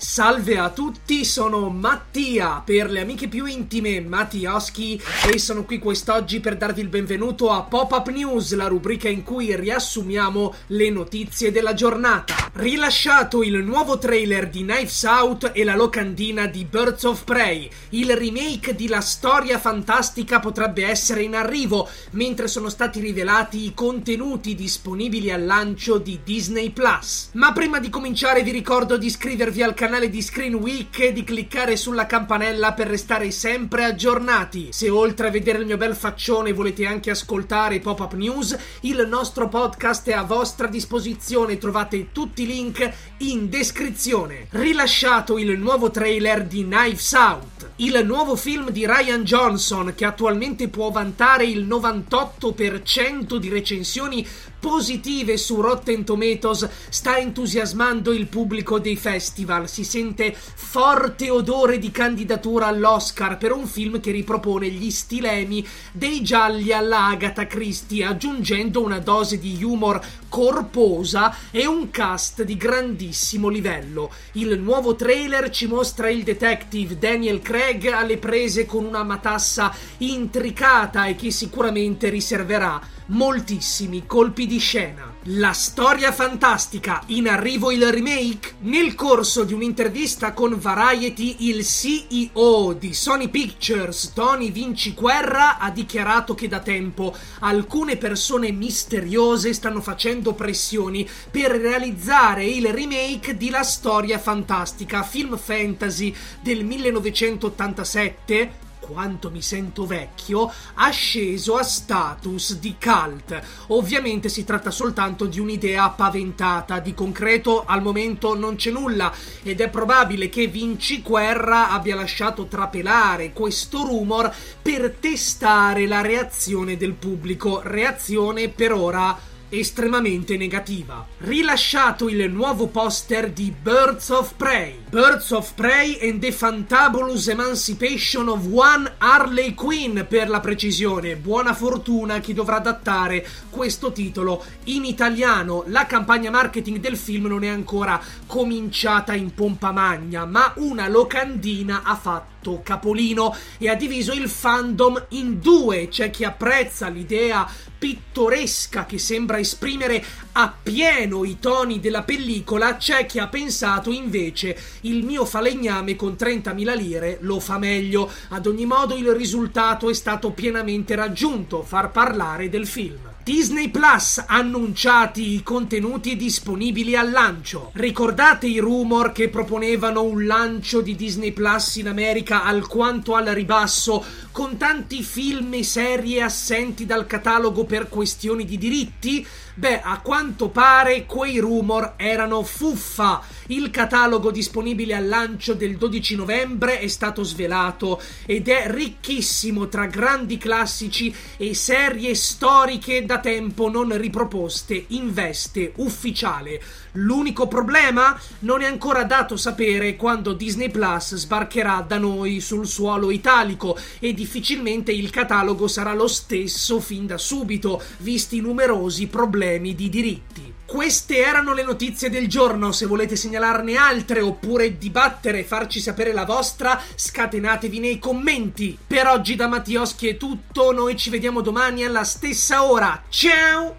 Salve a tutti, sono Mattia, per le amiche più intime Mattioschi e sono qui quest'oggi per darvi il benvenuto a Pop-Up News, la rubrica in cui riassumiamo le notizie della giornata. Rilasciato il nuovo trailer di Knives Out e la locandina di Birds of Prey, il remake di La storia fantastica potrebbe essere in arrivo, mentre sono stati rivelati i contenuti disponibili al lancio di Disney Plus. Ma prima di cominciare vi ricordo di iscrivervi al canale canale di Screen Week e di cliccare sulla campanella per restare sempre aggiornati. Se oltre a vedere il mio bel faccione volete anche ascoltare pop-up news, il nostro podcast è a vostra disposizione. Trovate tutti i link in descrizione. Rilasciato il nuovo trailer di Knives Out, il nuovo film di Ryan Johnson che attualmente può vantare il 98% di recensioni positive su Rotten Tomatoes sta entusiasmando il pubblico dei festival. Si sente forte odore di candidatura all'Oscar per un film che ripropone gli stilemi dei gialli alla Agatha Christie, aggiungendo una dose di humor corposa e un cast di grandissimo livello. Il nuovo trailer ci mostra il detective Daniel Craig alle prese con una matassa intricata e che sicuramente riserverà moltissimi colpi di scena. La storia fantastica, in arrivo il remake? Nel corso di un'intervista con Variety, il CEO di Sony Pictures, Tony Vinciquerra, ha dichiarato che da tempo alcune persone misteriose stanno facendo pressioni per realizzare il remake di La storia fantastica, film fantasy del 1987 quanto mi sento vecchio, asceso a status di cult. Ovviamente si tratta soltanto di un'idea paventata, di concreto al momento non c'è nulla ed è probabile che Vinci Guerra abbia lasciato trapelare questo rumor per testare la reazione del pubblico, reazione per ora estremamente negativa. Rilasciato il nuovo poster di Birds of Prey. Birds of Prey and the Fantabulous Emancipation of One Harley Quinn per la precisione. Buona fortuna a chi dovrà adattare questo titolo in italiano. La campagna marketing del film non è ancora cominciata in pompa magna, ma una locandina ha fatto capolino e ha diviso il fandom in due. C'è chi apprezza l'idea pittoresca che sembra esprimere appieno i toni della pellicola, c'è chi ha pensato invece il mio falegname con 30.000 lire lo fa meglio. Ad ogni modo il risultato è stato pienamente raggiunto, far parlare del film. Disney Plus annunciati i contenuti disponibili al lancio. Ricordate i rumor che proponevano un lancio di Disney Plus in America alquanto al ribasso, con tanti film e serie assenti dal catalogo per questioni di diritti? Beh, a quanto pare quei rumor erano fuffa. Il catalogo disponibile al lancio del 12 novembre è stato svelato ed è ricchissimo tra grandi classici e serie storiche da tempo non riproposte in veste ufficiale. L'unico problema? Non è ancora dato sapere quando Disney Plus sbarcherà da noi sul suolo italico e difficilmente il catalogo sarà lo stesso fin da subito, visti i numerosi problemi problemi di diritti. Queste erano le notizie del giorno, se volete segnalarne altre oppure dibattere farci sapere la vostra, scatenatevi nei commenti. Per oggi da Mattioschi è tutto, noi ci vediamo domani alla stessa ora. Ciao!